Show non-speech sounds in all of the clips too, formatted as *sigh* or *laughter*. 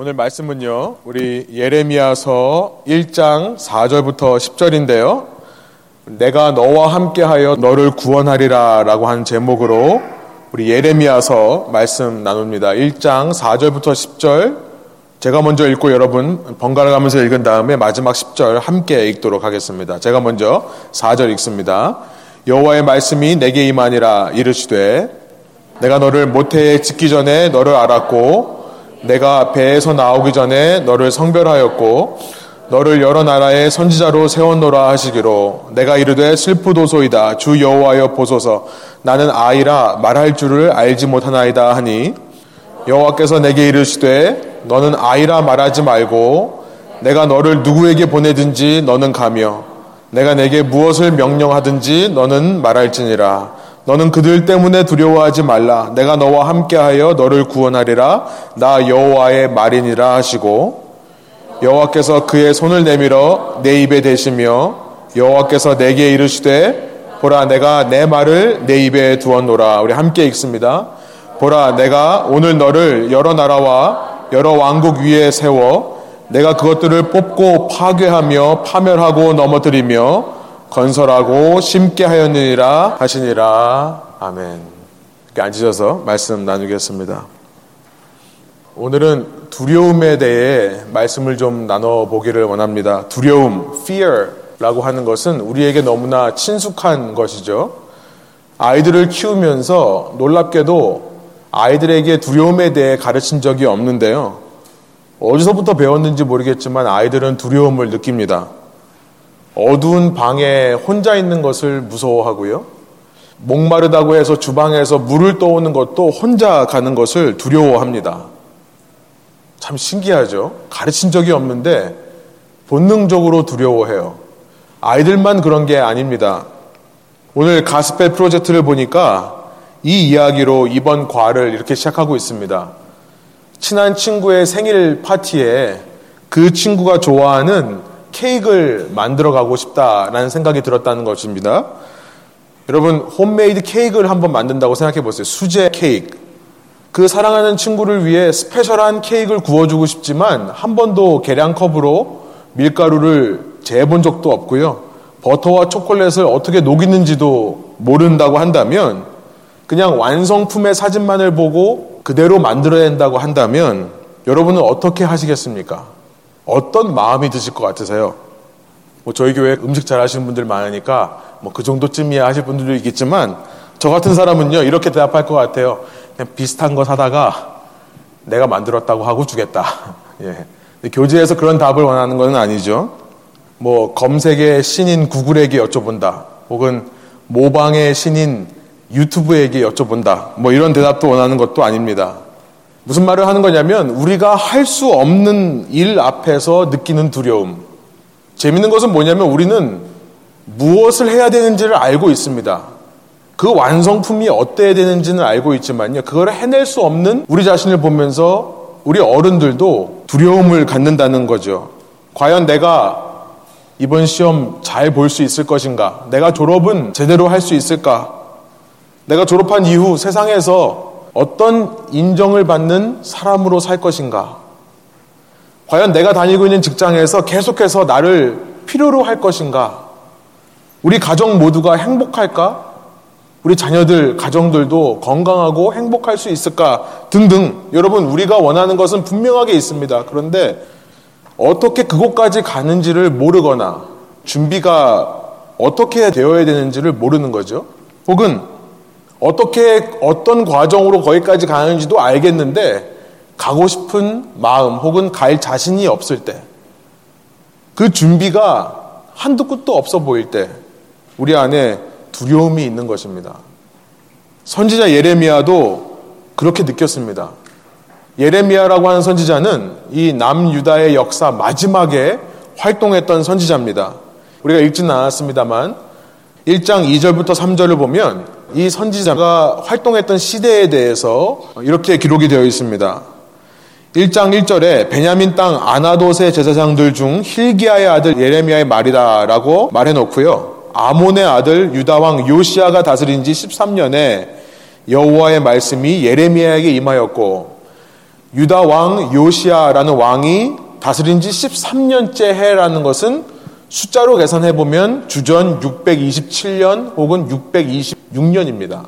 오늘 말씀은요, 우리 예레미야서 1장 4절부터 10절인데요. 내가 너와 함께하여 너를 구원하리라 라고 하는 제목으로 우리 예레미야서 말씀 나눕니다. 1장 4절부터 10절 제가 먼저 읽고 여러분 번갈아 가면서 읽은 다음에 마지막 10절 함께 읽도록 하겠습니다. 제가 먼저 4절 읽습니다. 여호와의 말씀이 내게 임하니라 이르시되 내가 너를 모태에 짓기 전에 너를 알았고 내가 배에서 나오기 전에 너를 성별하였고 너를 여러 나라의 선지자로 세웠노라 하시기로 내가 이르되 슬프도소이다. 주 여호와여 보소서. 나는 아이라 말할 줄을 알지 못하나이다 하니 여호와께서 내게 이르시되 너는 아이라 말하지 말고 내가 너를 누구에게 보내든지 너는 가며 내가 내게 무엇을 명령하든지 너는 말할지니라 너는 그들 때문에 두려워하지 말라. 내가 너와 함께하여 너를 구원하리라. 나 여호와의 말이니라 하시고 여호와께서 그의 손을 내밀어 내 입에 대시며 여호와께서 내게 이르시되 보라 내가 내 말을 내 입에 두었노라. 우리 함께 읽습니다. 보라 내가 오늘 너를 여러 나라와 여러 왕국 위에 세워 내가 그것들을 뽑고 파괴하며 파멸하고 넘어뜨리며 건설하고 심게 하였느니라 하시니라. 아멘. 이렇게 앉으셔서 말씀 나누겠습니다. 오늘은 두려움에 대해 말씀을 좀 나눠보기를 원합니다. 두려움, fear라고 하는 것은 우리에게 너무나 친숙한 것이죠. 아이들을 키우면서 놀랍게도 아이들에게 두려움에 대해 가르친 적이 없는데요. 어디서부터 배웠는지 모르겠지만 아이들은 두려움을 느낍니다. 어두운 방에 혼자 있는 것을 무서워하고요. 목마르다고 해서 주방에서 물을 떠오는 것도 혼자 가는 것을 두려워합니다. 참 신기하죠? 가르친 적이 없는데 본능적으로 두려워해요. 아이들만 그런 게 아닙니다. 오늘 가스펠 프로젝트를 보니까 이 이야기로 이번 과를 이렇게 시작하고 있습니다. 친한 친구의 생일 파티에 그 친구가 좋아하는 케이크를 만들어 가고 싶다라는 생각이 들었다는 것입니다. 여러분, 홈메이드 케이크를 한번 만든다고 생각해 보세요. 수제 케이크. 그 사랑하는 친구를 위해 special한 케이크를 구워주고 싶지만 한 번도 계량컵으로 밀가루를 재본 적도 없고요. 버터와 초콜릿을 어떻게 녹이는지도 모른다고 한다면 그냥 완성품의 사진만을 보고 그대로 만들어야 된다고 한다면 여러분은 어떻게 하시겠습니까? 어떤 마음이 드실 것 같으세요? 뭐 저희 교회 음식 잘 하시는 분들 많으니까 뭐 그 정도쯤이야 하실 분들도 있겠지만 저 같은 사람은요 이렇게 대답할 것 같아요. 그냥 비슷한 거 사다가 내가 만들었다고 하고 주겠다. *laughs* 예. 교재에서 그런 답을 원하는 것은 아니죠. 뭐 검색의 신인 구글에게 여쭤본다. 혹은 모방의 신인 유튜브에게 여쭤본다. 뭐 이런 대답도 원하는 것도 아닙니다. 무슨 말을 하는 거냐면 우리가 할 수 없는 일 앞에서 느끼는 두려움. 재밌는 것은 뭐냐면 우리는 무엇을 해야 되는지를 알고 있습니다. 그 완성품이 어때야 되는지는 알고 있지만요. 그걸 해낼 수 없는 우리 자신을 보면서 우리 어른들도 두려움을 갖는다는 거죠. 과연 내가 이번 시험 잘 볼 수 있을 것인가? 내가 졸업은 제대로 할 수 있을까? 내가 졸업한 이후 세상에서 어떤 인정을 받는 사람으로 살 것인가? 과연 내가 다니고 있는 직장에서 계속해서 나를 필요로 할 것인가? 우리 가정 모두가 행복할까? 우리 자녀들, 가정들도 건강하고 행복할 수 있을까? 등등. 여러분, 우리가 원하는 것은 분명하게 있습니다. 그런데 어떻게 그곳까지 가는지를 모르거나 준비가 어떻게 되어야 되는지를 모르는 거죠. 혹은 어떻게 어떤 과정으로 거기까지 가는지도 알겠는데 가고 싶은 마음 혹은 갈 자신이 없을 때 그 준비가 한두 끝도 없어 보일 때 우리 안에 두려움이 있는 것입니다. 선지자 예레미야도 그렇게 느꼈습니다. 예레미야라고 하는 선지자는 이 남유다의 역사 마지막에 활동했던 선지자입니다. 우리가 읽지는 않았습니다만 1장 2절부터 3절을 보면 이 선지자가 활동했던 시대에 대해서 이렇게 기록이 되어 있습니다. 1장 1절에 베냐민 땅 아나돗의 제사장들 중 힐기야의 아들 예레미야의 말이다라고 말해 놓고요. 아몬의 아들 유다 왕 요시아가 다스린 지 13년에 여호와의 말씀이 예레미야에게 임하였고 유다 왕 요시아라는 왕이 다스린 지 13년째 해라는 것은 숫자로 계산해 보면 주전 627년 혹은 626년입니다.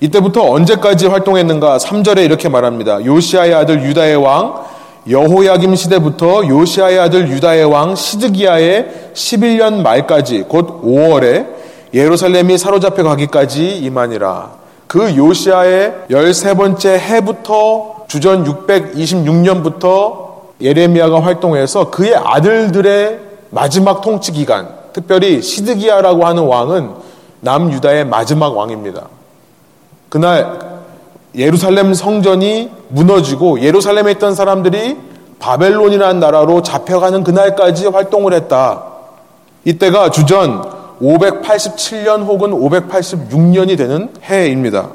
이때부터 언제까지 활동했는가? 3절에 이렇게 말합니다. 요시아의 아들 유다의 왕 여호야김 시대부터 요시아의 아들 유다의 왕 시드기야의 11년 말까지 곧 5월에 예루살렘이 사로잡혀 가기까지 이만이라. 그 요시아의 13번째 해부터 주전 626년부터 예레미야가 활동해서 그의 아들들의 마지막 통치 기간, 특별히 시드기야라고 하는 왕은 남유다의 마지막 왕입니다. 그날 예루살렘 성전이 무너지고 예루살렘에 있던 사람들이 바벨론이라는 나라로 잡혀가는 그날까지 활동을 했다. 이때가 주전 587년 혹은 586년이 되는 해입니다.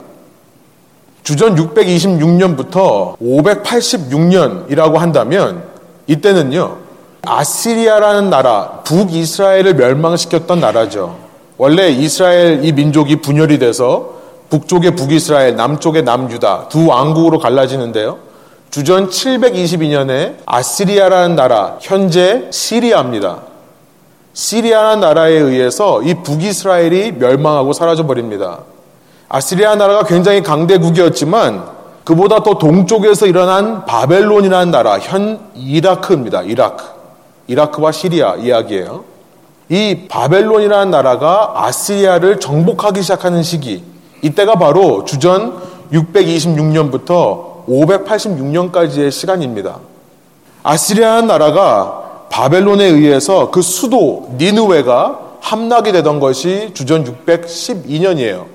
주전 626년부터 586년이라고 한다면 이때는요, 아시리아라는 나라, 북이스라엘을 멸망시켰던 나라죠. 원래 이스라엘 이 민족이 분열이 돼서 북쪽의 북이스라엘, 남쪽의 남유다 두 왕국으로 갈라지는데요. 주전 722년에 아시리아라는 나라, 현재 시리아입니다. 시리아라는 나라에 의해서 이 북이스라엘이 멸망하고 사라져 버립니다. 아시리아 나라가 굉장히 강대국이었지만 그보다 더 동쪽에서 일어난 바벨론이라는 나라, 현 이라크입니다. 이라크. 이라크와 시리아 이야기예요. 이 바벨론이라는 나라가 아시리아를 정복하기 시작하는 시기, 이때가 바로 주전 626년부터 586년까지의 시간입니다. 아시리아 나라가 바벨론에 의해서 그 수도 니누웨가 함락이 되던 것이 주전 612년이에요.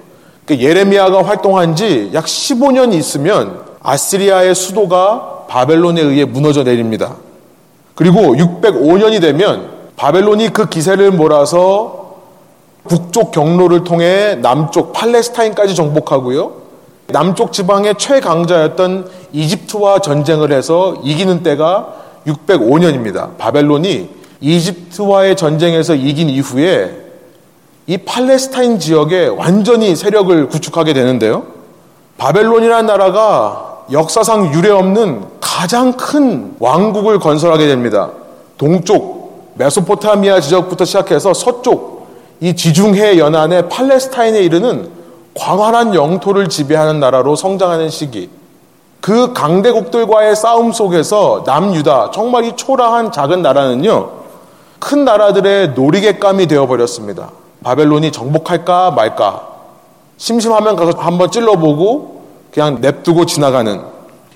그러니까 예레미야가 활동한 지 약 15년 있으면 아시리아의 수도가 바벨론에 의해 무너져 내립니다. 그리고 605년이 되면 바벨론이 그 기세를 몰아서 북쪽 경로를 통해 남쪽 팔레스타인까지 정복하고요. 남쪽 지방의 최강자였던 이집트와 전쟁을 해서 이기는 때가 605년입니다. 바벨론이 이집트와의 전쟁에서 이긴 이후에 이 팔레스타인 지역에 완전히 세력을 구축하게 되는데요. 바벨론이라는 나라가 역사상 유례 없는 가장 큰 왕국을 건설하게 됩니다. 동쪽 메소포타미아 지역부터 시작해서 서쪽 이 지중해 연안의 팔레스타인에 이르는 광활한 영토를 지배하는 나라로 성장하는 시기. 그 강대국들과의 싸움 속에서 남유다, 정말 이 초라한 작은 나라는요, 큰 나라들의 놀이객감이 되어버렸습니다. 바벨론이 정복할까 말까. 심심하면 가서 한번 찔러보고 그냥 냅두고 지나가는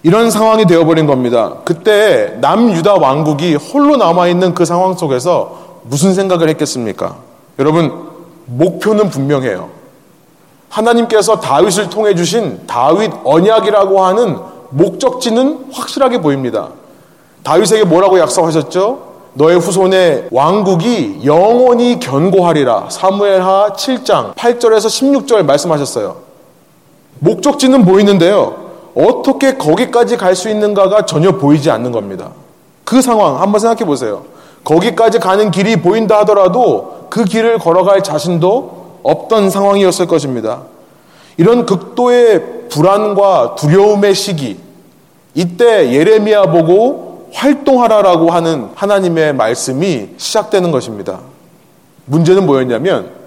이런 상황이 되어버린 겁니다. 그때 남유다 왕국이 홀로 남아있는 그 상황 속에서 무슨 생각을 했겠습니까? 여러분, 목표는 분명해요. 하나님께서 다윗을 통해 주신 다윗 언약이라고 하는 목적지는 확실하게 보입니다. 다윗에게 뭐라고 약속하셨죠? 너의 후손의 왕국이 영원히 견고하리라. 사무엘하 7장 8절에서 16절 말씀하셨어요. 목적지는 보이는데요. 어떻게 거기까지 갈 수 있는가가 전혀 보이지 않는 겁니다. 그 상황 한번 생각해 보세요. 거기까지 가는 길이 보인다 하더라도 그 길을 걸어갈 자신도 없던 상황이었을 것입니다. 이런 극도의 불안과 두려움의 시기, 이때 예레미야 보고 활동하라라고 하는 하나님의 말씀이 시작되는 것입니다. 문제는 뭐였냐면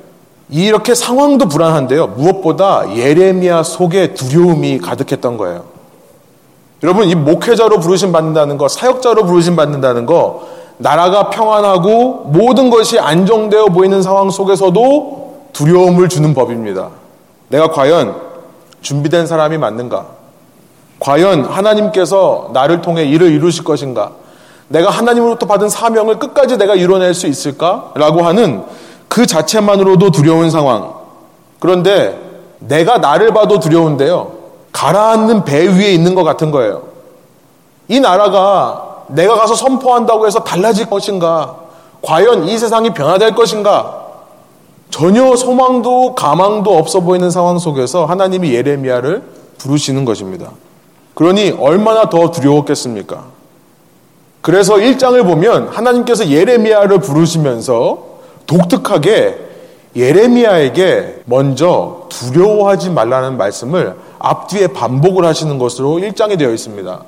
이렇게 상황도 불안한데요. 무엇보다 예레미야 속에 두려움이 가득했던 거예요. 여러분, 이 목회자로 부르심 받는다는 거, 사역자로 부르심 받는다는 거, 나라가 평안하고 모든 것이 안정되어 보이는 상황 속에서도 두려움을 주는 법입니다. 내가 과연 준비된 사람이 맞는가? 과연 하나님께서 나를 통해 일을 이루실 것인가? 내가 하나님으로부터 받은 사명을 끝까지 내가 이뤄낼 수 있을까? 라고 하는 그 자체만으로도 두려운 상황. 그런데 내가 나를 봐도 두려운데요. 가라앉는 배 위에 있는 것 같은 거예요. 이 나라가 내가 가서 선포한다고 해서 달라질 것인가? 과연 이 세상이 변화될 것인가? 전혀 소망도 가망도 없어 보이는 상황 속에서 하나님이 예레미야를 부르시는 것입니다. 그러니 얼마나 더 두려웠겠습니까? 그래서 1장을 보면 하나님께서 예레미야를 부르시면서 독특하게 예레미야에게 먼저 두려워하지 말라는 말씀을 앞뒤에 반복을 하시는 것으로 1장이 되어 있습니다.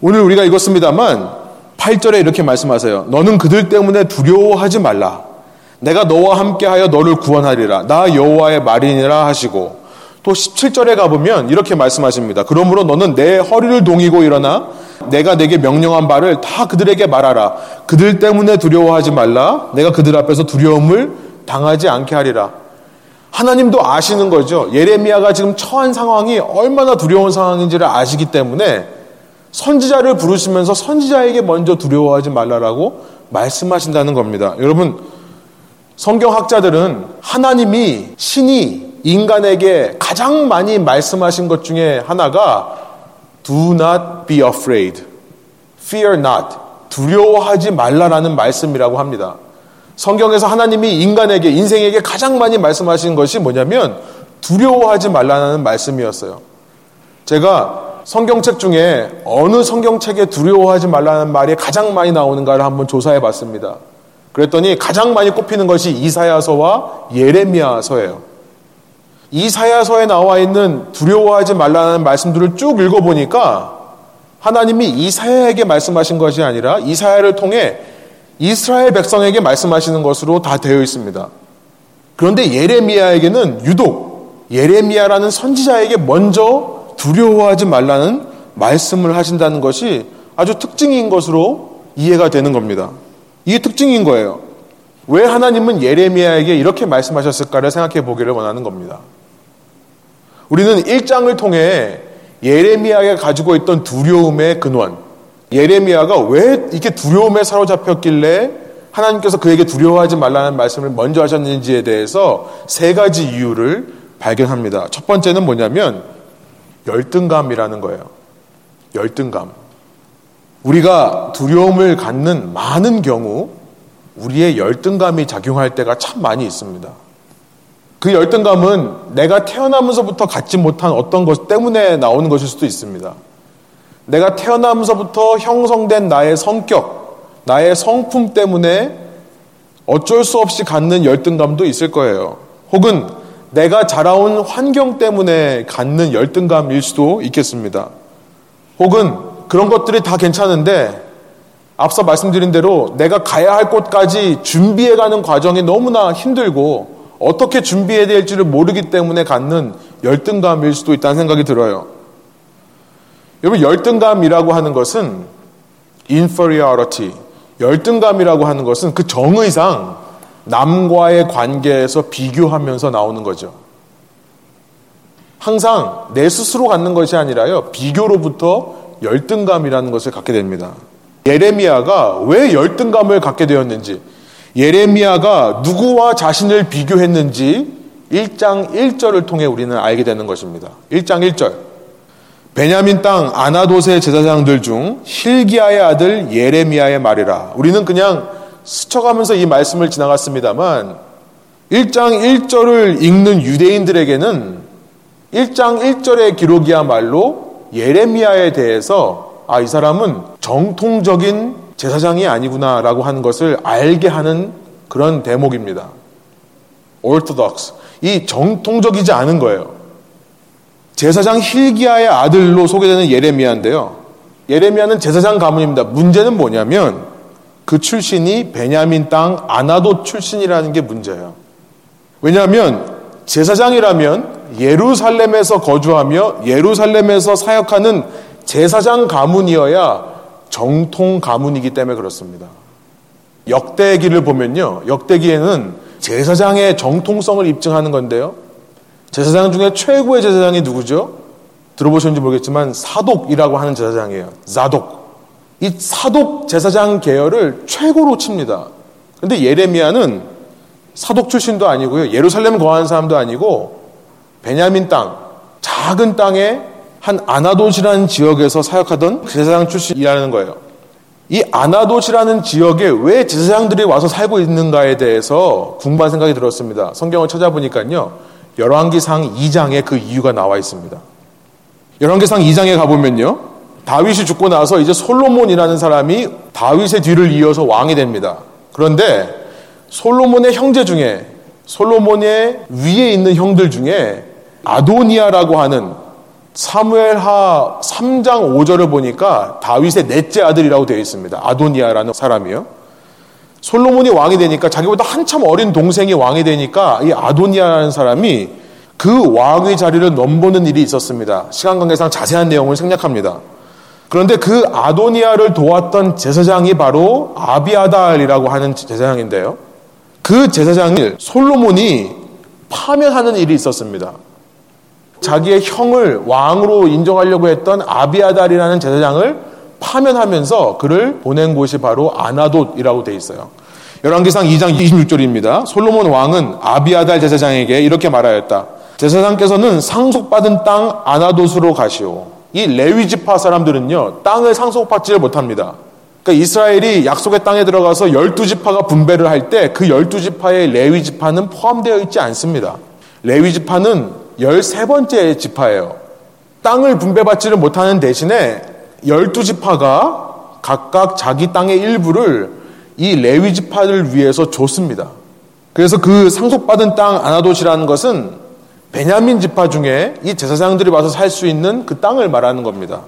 오늘 우리가 읽었습니다만 8절에 이렇게 말씀하세요. 너는 그들 때문에 두려워하지 말라. 내가 너와 함께하여 너를 구원하리라. 나 여호와의 말이니라 하시고 또 17절에 가보면 이렇게 말씀하십니다. 그러므로 너는 내 허리를 동이고 일어나 내가 내게 명령한 바를 다 그들에게 말하라. 그들 때문에 두려워하지 말라. 내가 그들 앞에서 두려움을 당하지 않게 하리라. 하나님도 아시는 거죠. 예레미야가 지금 처한 상황이 얼마나 두려운 상황인지를 아시기 때문에 선지자를 부르시면서 선지자에게 먼저 두려워하지 말라라고 말씀하신다는 겁니다. 여러분, 성경학자들은 하나님이 신이 인간에게 가장 많이 말씀하신 것 중에 하나가 do not be afraid, fear not, 두려워하지 말라라는 말씀이라고 합니다. 성경에서 하나님이 인간에게, 인생에게 가장 많이 말씀하신 것이 뭐냐면 두려워하지 말라는 말씀이었어요. 제가 성경책 중에 어느 성경책에 두려워하지 말라는 말이 가장 많이 나오는가를 한번 조사해 봤습니다. 그랬더니 가장 많이 꼽히는 것이 이사야서와 예레미야서예요. 이사야서에 나와 있는 두려워하지 말라는 말씀들을 쭉 읽어보니까 하나님이 이사야에게 말씀하신 것이 아니라 이사야를 통해 이스라엘 백성에게 말씀하시는 것으로 다 되어 있습니다. 그런데 예레미야에게는 유독 예레미야라는 선지자에게 먼저 두려워하지 말라는 말씀을 하신다는 것이 아주 특징인 것으로 이해가 되는 겁니다. 이게 특징인 거예요. 왜 하나님은 예레미야에게 이렇게 말씀하셨을까를 생각해 보기를 원하는 겁니다. 우리는 1장을 통해 예레미야가 가지고 있던 두려움의 근원, 예레미야가 왜 이렇게 두려움에 사로잡혔길래 하나님께서 그에게 두려워하지 말라는 말씀을 먼저 하셨는지에 대해서 세 가지 이유를 발견합니다. 첫 번째는 뭐냐면 열등감이라는 거예요. 열등감. 우리가 두려움을 갖는 많은 경우 우리의 열등감이 작용할 때가 참 많이 있습니다. 그 열등감은 내가 태어나면서부터 갖지 못한 어떤 것 때문에 나오는 것일 수도 있습니다. 내가 태어나면서부터 형성된 나의 성격, 나의 성품 때문에 어쩔 수 없이 갖는 열등감도 있을 거예요. 혹은 내가 자라온 환경 때문에 갖는 열등감일 수도 있겠습니다. 혹은 그런 것들이 다 괜찮은데 앞서 말씀드린 대로 내가 가야 할 곳까지 준비해 가는 과정이 너무나 힘들고 어떻게 준비해야 될지를 모르기 때문에 갖는 열등감일 수도 있다는 생각이 들어요. 여러분, 열등감이라고 하는 것은 inferiority, 열등감이라고 하는 것은 그 정의상 남과의 관계에서 비교하면서 나오는 거죠. 항상 내 스스로 갖는 것이 아니라요, 비교로부터 열등감이라는 것을 갖게 됩니다. 예레미야가 왜 열등감을 갖게 되었는지, 예레미야가 누구와 자신을 비교했는지 1장 1절을 통해 우리는 알게 되는 것입니다. 1장 1절. 베냐민 땅 아나도세 제사장들 중 힐기야의 아들 예레미야의 말이라. 우리는 그냥 스쳐가면서 이 말씀을 지나갔습니다만 1장 1절을 읽는 유대인들에게는 1장 1절의 기록이야말로 예레미야에 대해서 아, 이 사람은 정통적인 제사장이 아니구나라고 하는 것을 알게 하는 그런 대목입니다. orthodox. 이 정통적이지 않은 거예요. 제사장 힐기야의 아들로 소개되는 예레미야인데요. 예레미야는 제사장 가문입니다. 문제는 뭐냐면 그 출신이 베냐민 땅 아나도 출신이라는 게 문제예요. 왜냐하면 제사장이라면 예루살렘에서 거주하며 예루살렘에서 사역하는 제사장 가문이어야 정통 가문이기 때문에 그렇습니다. 역대기를 보면요. 역대기에는 제사장의 정통성을 입증하는 건데요. 제사장 중에 최고의 제사장이 누구죠? 들어보셨는지 모르겠지만 사독이라고 하는 제사장이에요. 자독. 이 사독 제사장 계열을 최고로 칩니다. 근데 예레미야는 사독 출신도 아니고요. 예루살렘 거한 사람도 아니고 베냐민 땅, 작은 땅에 한 아나도시라는 지역에서 사역하던 제사장 출신이라는 거예요. 이 아나도시라는 지역에 왜 제사장들이 와서 살고 있는가에 대해서 궁금한 생각이 들었습니다. 성경을 찾아보니까요. 열왕기상 2장에 그 이유가 나와 있습니다. 열왕기상 2장에 가보면요. 다윗이 죽고 나서 이제 솔로몬이라는 사람이 다윗의 뒤를 이어서 왕이 됩니다. 그런데 솔로몬의 형제 중에 솔로몬의 위에 있는 형들 중에 아도니아라고 하는 사무엘하 3장 5절을 보니까 다윗의 넷째 아들이라고 되어 있습니다. 아도니아라는 사람이요. 솔로몬이 왕이 되니까 자기보다 한참 어린 동생이 왕이 되니까 이 아도니아라는 사람이 그 왕의 자리를 넘보는 일이 있었습니다. 시간 관계상 자세한 내용을 생략합니다. 그런데 그 아도니아를 도왔던 제사장이 바로 아비아달이라고 하는 제사장인데요. 그 제사장을 솔로몬이 파면하는 일이 있었습니다. 자기의 형을 왕으로 인정하려고 했던 아비아달이라는 제사장을 파면하면서 그를 보낸 곳이 바로 아나돗이라고 되어 있어요. 열왕기상 2장 26절입니다. 솔로몬 왕은 아비아달 제사장에게 이렇게 말하였다. 제사장께서는 상속받은 땅 아나돗으로 가시오. 이 레위 지파 사람들은요 땅을 상속받지를 못합니다. 그러니까 이스라엘이 약속의 땅에 들어가서 12지파가 분배를 할 때그 12지파의 레위 지파는 포함되어 있지 않습니다. 레위 지파는 13번째 지파예요. 땅을 분배받지를 못하는 대신에 12지파가 각각 자기 땅의 일부를 이 레위 지파를 위해서 줬습니다. 그래서 그 상속받은 땅 아나돗이라는 것은 베냐민 지파 중에 이 제사장들이 와서 살 수 있는 그 땅을 말하는 겁니다.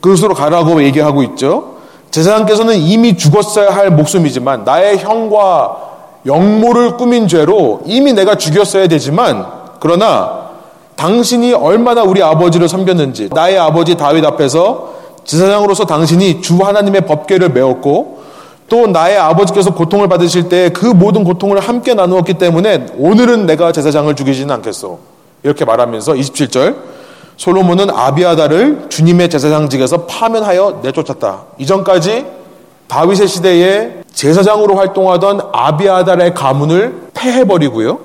그것으로 가라고 얘기하고 있죠. 제사장께서는 이미 죽었어야 할 목숨이지만 나의 형과 영모를 꾸민 죄로 이미 내가 죽였어야 되지만 그러나 당신이 얼마나 우리 아버지를 섬겼는지 나의 아버지 다윗 앞에서 제사장으로서 당신이 주 하나님의 법궤를 메웠고 또 나의 아버지께서 고통을 받으실 때 그 모든 고통을 함께 나누었기 때문에 오늘은 내가 제사장을 죽이지는 않겠소. 이렇게 말하면서 27절 솔로몬은 아비아다를 주님의 제사장직에서 파면하여 내쫓았다. 이전까지 다윗의 시대에 제사장으로 활동하던 아비아달의 가문을 폐해버리고요.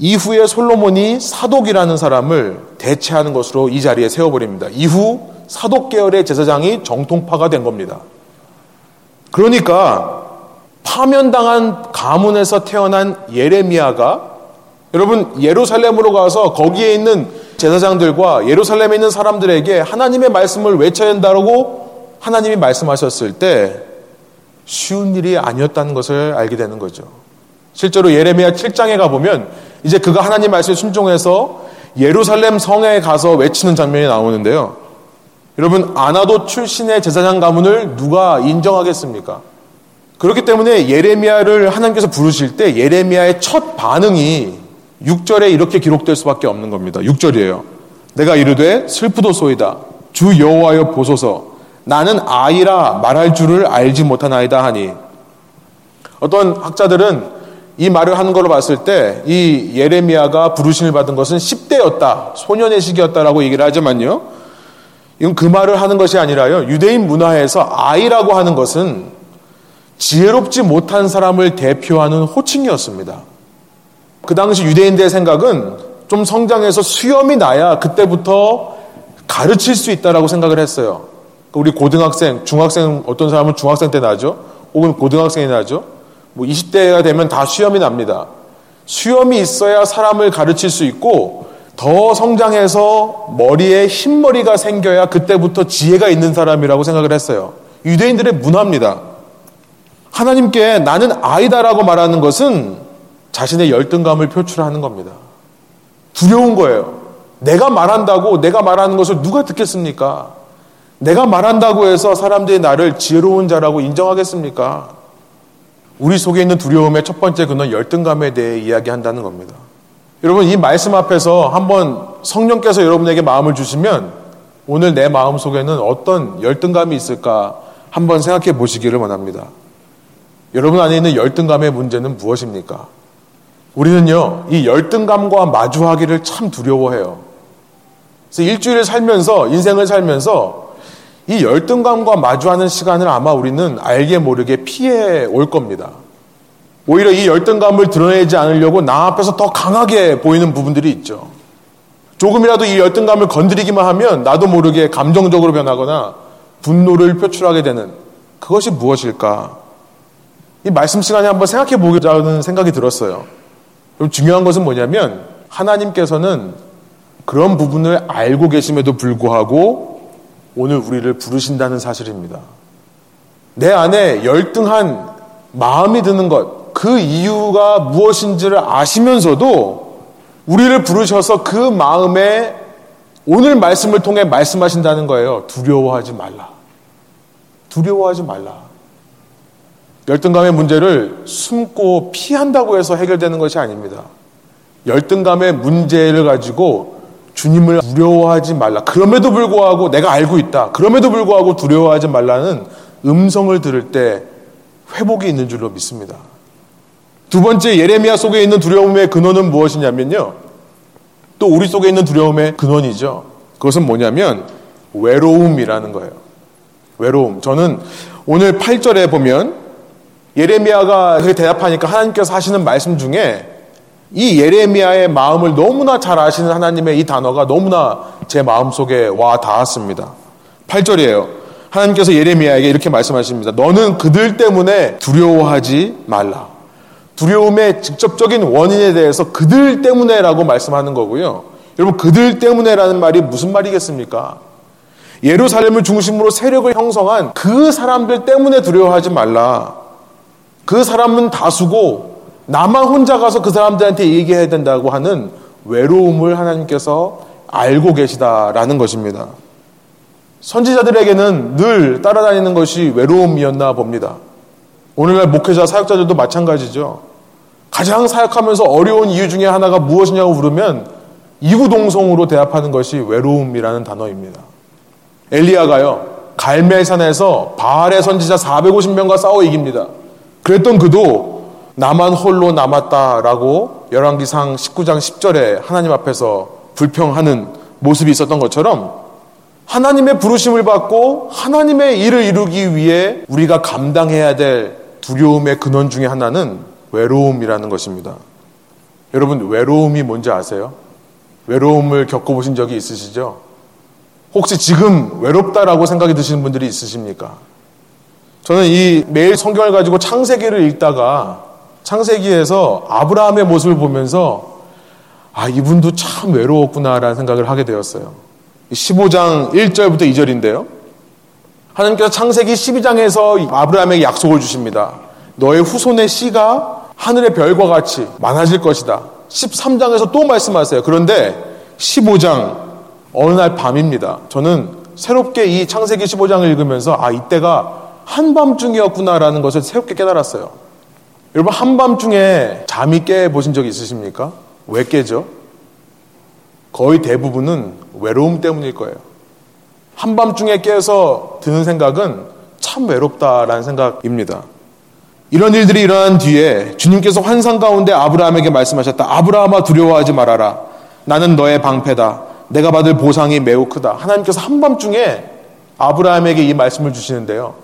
이후에 솔로몬이 사독이라는 사람을 대체하는 것으로 이 자리에 세워버립니다. 이후 사독 계열의 제사장이 정통파가 된 겁니다. 그러니까 파면당한 가문에서 태어난 예레미야가 여러분 예루살렘으로 가서 거기에 있는 제사장들과 예루살렘에 있는 사람들에게 하나님의 말씀을 외쳐야 한다고 하나님이 말씀하셨을 때 쉬운 일이 아니었다는 것을 알게 되는 거죠. 실제로 예레미야 7장에 가보면 이제 그가 하나님 말씀에 순종해서 예루살렘 성에 가서 외치는 장면이 나오는데요. 여러분 아나도 출신의 제사장 가문을 누가 인정하겠습니까? 그렇기 때문에 예레미야를 하나님께서 부르실 때 예레미야의 첫 반응이 6절에 이렇게 기록될 수밖에 없는 겁니다. 6절이에요. 내가 이르되 슬프도 소이다. 주 여호와여 보소서. 나는 아이라 말할 줄을 알지 못하나이다 하니. 어떤 학자들은 이 말을 하는 걸로 봤을 때 이 예레미야가 부르심을 받은 것은 10대였다. 소년의 시기였다라고 얘기를 하지만요. 이건 그 말을 하는 것이 아니라요. 유대인 문화에서 아이라고 하는 것은 지혜롭지 못한 사람을 대표하는 호칭이었습니다. 그 당시 유대인들의 생각은 좀 성장해서 수염이 나야 그때부터 가르칠 수 있다라고 생각을 했어요. 우리 고등학생, 중학생, 어떤 사람은 중학생 때 나죠? 혹은 고등학생이 나죠? 뭐 20대가 되면 다 수염이 납니다. 수염이 있어야 사람을 가르칠 수 있고 더 성장해서 머리에 흰머리가 생겨야 그때부터 지혜가 있는 사람이라고 생각을 했어요. 유대인들의 문화입니다. 하나님께 나는 아이다라고 말하는 것은 자신의 열등감을 표출하는 겁니다. 두려운 거예요. 내가 말한다고 내가 말하는 것을 누가 듣겠습니까? 내가 말한다고 해서 사람들이 나를 지혜로운 자라고 인정하겠습니까? 우리 속에 있는 두려움의 첫 번째 근원 열등감에 대해 이야기한다는 겁니다. 여러분 이 말씀 앞에서 한번 성령께서 여러분에게 마음을 주시면 오늘 내 마음 속에는 어떤 열등감이 있을까 한번 생각해 보시기를 원합니다. 여러분 안에 있는 열등감의 문제는 무엇입니까? 우리는요, 이 열등감과 마주하기를 참 두려워해요. 그래서 일주일을 살면서, 인생을 살면서 이 열등감과 마주하는 시간을 아마 우리는 알게 모르게 피해 올 겁니다. 오히려 이 열등감을 드러내지 않으려고 나 앞에서 더 강하게 보이는 부분들이 있죠. 조금이라도 이 열등감을 건드리기만 하면 나도 모르게 감정적으로 변하거나 분노를 표출하게 되는 그것이 무엇일까? 이 말씀 시간에 한번 생각해 보자는 생각이 들었어요. 그럼 중요한 것은 뭐냐면 하나님께서는 그런 부분을 알고 계심에도 불구하고 오늘 우리를 부르신다는 사실입니다. 내 안에 열등한 마음이 드는 것, 그 이유가 무엇인지를 아시면서도 우리를 부르셔서 그 마음에 오늘 말씀을 통해 말씀하신다는 거예요. 두려워하지 말라. 두려워하지 말라. 열등감의 문제를 숨고 피한다고 해서 해결되는 것이 아닙니다. 열등감의 문제를 가지고 주님을 두려워하지 말라. 그럼에도 불구하고 내가 알고 있다. 그럼에도 불구하고 두려워하지 말라는 음성을 들을 때 회복이 있는 줄로 믿습니다. 두 번째 예레미야 속에 있는 두려움의 근원은 무엇이냐면요. 또 우리 속에 있는 두려움의 근원이죠. 그것은 뭐냐면 외로움이라는 거예요. 외로움. 저는 오늘 8절에 보면 예레미야가 그렇게 대답하니까 하나님께서 하시는 말씀 중에 이 예레미야의 마음을 너무나 잘 아시는 하나님의 이 단어가 너무나 제 마음속에 와 닿았습니다. 8절이에요. 하나님께서 예레미야에게 이렇게 말씀하십니다. 너는 그들 때문에 두려워하지 말라. 두려움의 직접적인 원인에 대해서 그들 때문에라고 말씀하는 거고요. 여러분 그들 때문에라는 말이 무슨 말이겠습니까? 예루살렘을 중심으로 세력을 형성한 그 사람들 때문에 두려워하지 말라. 그 사람은 다수고 나만 혼자 가서 그 사람들한테 얘기해야 된다고 하는 외로움을 하나님께서 알고 계시다라는 것입니다. 선지자들에게는 늘 따라다니는 것이 외로움이었나 봅니다. 오늘날 목회자 사역자들도 마찬가지죠. 가장 사역하면서 어려운 이유 중에 하나가 무엇이냐고 물으면 이구동성으로 대답하는 것이 외로움이라는 단어입니다. 엘리야가요, 갈멜산에서 바알의 선지자 450명과 싸워 이깁니다. 그랬던 그도 나만 홀로 남았다라고 열왕기상 19장 10절에 하나님 앞에서 불평하는 모습이 있었던 것처럼 하나님의 부르심을 받고 하나님의 일을 이루기 위해 우리가 감당해야 될 두려움의 근원 중에 하나는 외로움이라는 것입니다. 여러분, 외로움이 뭔지 아세요? 외로움을 겪어보신 적이 있으시죠? 혹시 지금 외롭다라고 생각이 드시는 분들이 있으십니까? 저는 이 매일 성경을 가지고 창세기를 읽다가 창세기에서 아브라함의 모습을 보면서 아, 이분도 참 외로웠구나라는 생각을 하게 되었어요. 15장 1절부터 2절인데요. 하나님께서 창세기 12장에서 아브라함에게 약속을 주십니다. 너의 후손의 씨가 하늘의 별과 같이 많아질 것이다. 13장에서 또 말씀하세요. 그런데 15장 어느 날 밤입니다. 저는 새롭게 이 창세기 15장을 읽으면서 아, 이때가 한밤중이었구나라는 것을 새롭게 깨달았어요. 여러분, 한밤중에 잠이 깨 보신 적 있으십니까? 왜 깨죠? 거의 대부분은 외로움 때문일 거예요. 한밤중에 깨서 드는 생각은 참 외롭다라는 생각입니다. 이런 일들이 일어난 뒤에 주님께서 환상 가운데 아브라함에게 말씀하셨다. 아브라함아 두려워하지 말아라. 나는 너의 방패다. 내가 받을 보상이 매우 크다. 하나님께서 한밤중에 아브라함에게 이 말씀을 주시는데요.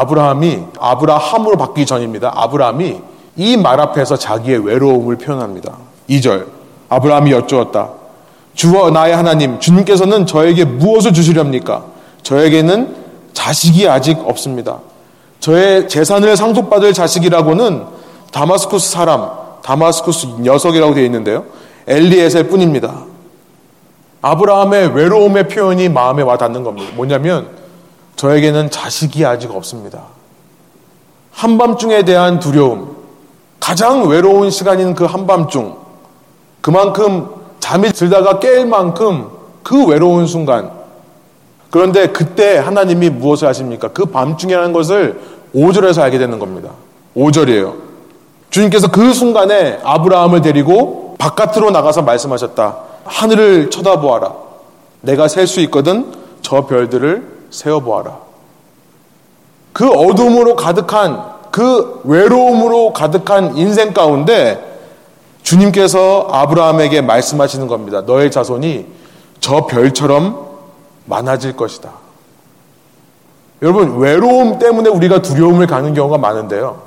아브라함이 아브라함으로 바뀌기 전입니다. 아브라함이 이 말 앞에서 자기의 외로움을 표현합니다. 2절 아브라함이 여쭈었다. 주와 나의 하나님 주님께서는 저에게 무엇을 주시렵니까? 저에게는 자식이 아직 없습니다. 저의 재산을 상속받을 자식이라고는 다마스쿠스 사람, 다마스쿠스 녀석이라고 되어 있는데요. 엘리에셀 뿐입니다. 아브라함의 외로움의 표현이 마음에 와 닿는 겁니다. 뭐냐면 저에게는 자식이 아직 없습니다. 한밤중에 대한 두려움, 가장 외로운 시간인 그 한밤중, 그만큼 잠이 들다가 깰 만큼 그 외로운 순간. 그런데 그때 하나님이 무엇을 하십니까? 그 밤중이라는 것을 5절에서 알게 되는 겁니다. 5절이에요. 주님께서 그 순간에 아브라함을 데리고 바깥으로 나가서 말씀하셨다. 하늘을 쳐다보아라. 내가 셀 수 있거든 저 별들을 세어보아라. 그 어둠으로 가득한 그 외로움으로 가득한 인생 가운데 주님께서 아브라함에게 말씀하시는 겁니다. 너의 자손이 저 별처럼 많아질 것이다. 여러분, 외로움 때문에 우리가 두려움을 가는 경우가 많은데요.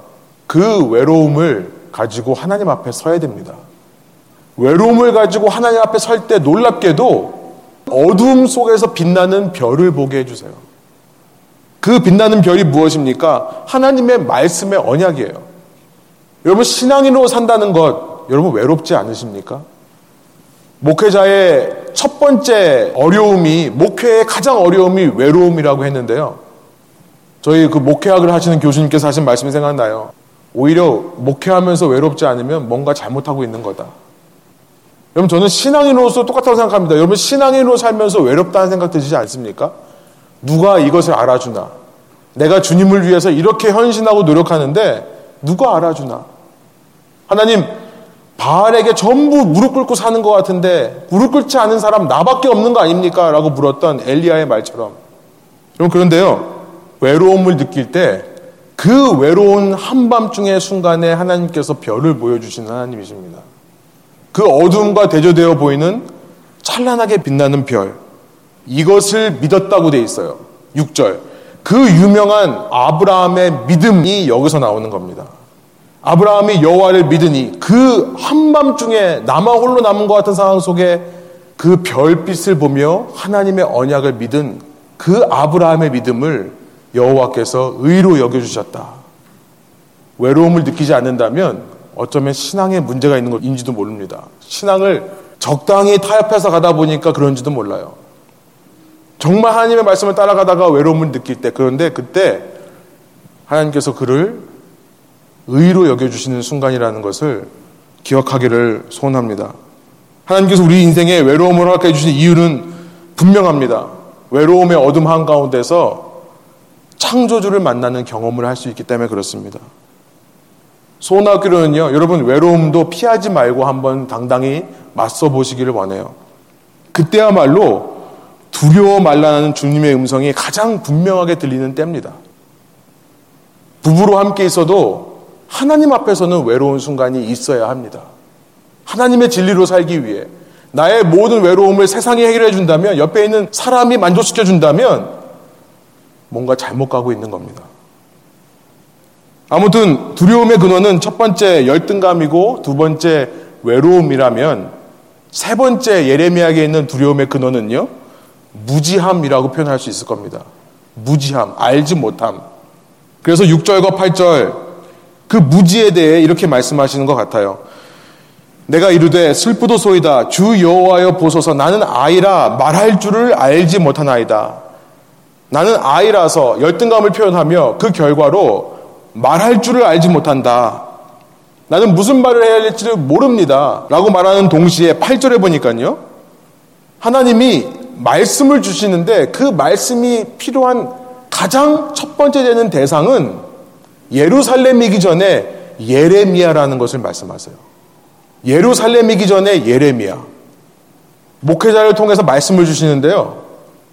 그 외로움을 가지고 하나님 앞에 서야 됩니다. 외로움을 가지고 하나님 앞에 설 때 놀랍게도 어둠 속에서 빛나는 별을 보게 해주세요. 그 빛나는 별이 무엇입니까? 하나님의 말씀의 언약이에요. 여러분, 신앙인으로 산다는 것, 여러분 외롭지 않으십니까? 목회자의 첫 번째 어려움이, 목회의 가장 어려움이 외로움이라고 했는데요. 저희 그 목회학을 하시는 교수님께서 하신 말씀이 생각나요. 오히려 목회하면서 외롭지 않으면 뭔가 잘못하고 있는 거다. 여러분 저는 신앙인으로서 똑같다고 생각합니다. 여러분 신앙인으로 살면서 외롭다는 생각 드시지 않습니까? 누가 이것을 알아주나? 내가 주님을 위해서 이렇게 헌신하고 노력하는데 누가 알아주나? 하나님 바알에게 전부 무릎 꿇고 사는 것 같은데 무릎 꿇지 않은 사람 나밖에 없는 거 아닙니까? 라고 물었던 엘리야의 말처럼. 여러분 그런데요. 외로움을 느낄 때 그 외로운 한밤중의 순간에 하나님께서 별을 보여주시는 하나님이십니다. 그 어둠과 대조되어 보이는 찬란하게 빛나는 별. 이것을 믿었다고 돼 있어요. 6절. 그 유명한 아브라함의 믿음이 여기서 나오는 겁니다. 아브라함이 여호와를 믿으니 그 한밤중에 나만 홀로 남은 것 같은 상황 속에 그 별빛을 보며 하나님의 언약을 믿은 그 아브라함의 믿음을 여호와께서 의로 여겨 주셨다. 외로움을 느끼지 않는다면 어쩌면 신앙에 문제가 있는 것인지도 모릅니다. 신앙을 적당히 타협해서 가다 보니까 그런지도 몰라요. 정말 하나님의 말씀을 따라가다가 외로움을 느낄 때, 그런데 그때 하나님께서 그를 의로 여겨주시는 순간이라는 것을 기억하기를 소원합니다. 하나님께서 우리 인생에 외로움을 허락해 주신 이유는 분명합니다. 외로움의 어둠 한가운데서 창조주를 만나는 경험을 할 수 있기 때문에 그렇습니다. 소원하기로는요, 여러분 외로움도 피하지 말고 한번 당당히 맞서 보시기를 원해요. 그때야말로 두려워 말라는 주님의 음성이 가장 분명하게 들리는 때입니다. 부부로 함께 있어도 하나님 앞에서는 외로운 순간이 있어야 합니다. 하나님의 진리로 살기 위해 나의 모든 외로움을 세상이 해결해 준다면 옆에 있는 사람이 만족시켜 준다면 뭔가 잘못 가고 있는 겁니다. 아무튼 두려움의 근원은 첫 번째 열등감이고 두 번째 외로움이라면 세 번째 예레미야에 있는 두려움의 근원은요 무지함이라고 표현할 수 있을 겁니다. 무지함, 알지 못함. 그래서 6절과 8절 그 무지에 대해 이렇게 말씀하시는 것 같아요. 내가 이르되 슬프도 소이다 주 여호와여 보소서 나는 아이라 말할 줄을 알지 못하나이다. 나는 아이라서 열등감을 표현하며 그 결과로 말할 줄을 알지 못한다. 나는 무슨 말을 해야 할지를 모릅니다. 라고 말하는 동시에 8절에 보니까요. 하나님이 말씀을 주시는데 그 말씀이 필요한 가장 첫 번째 되는 대상은 예루살렘이기 전에 예레미야라는 것을 말씀하세요. 예루살렘이기 전에 예레미야. 목회자를 통해서 말씀을 주시는데요.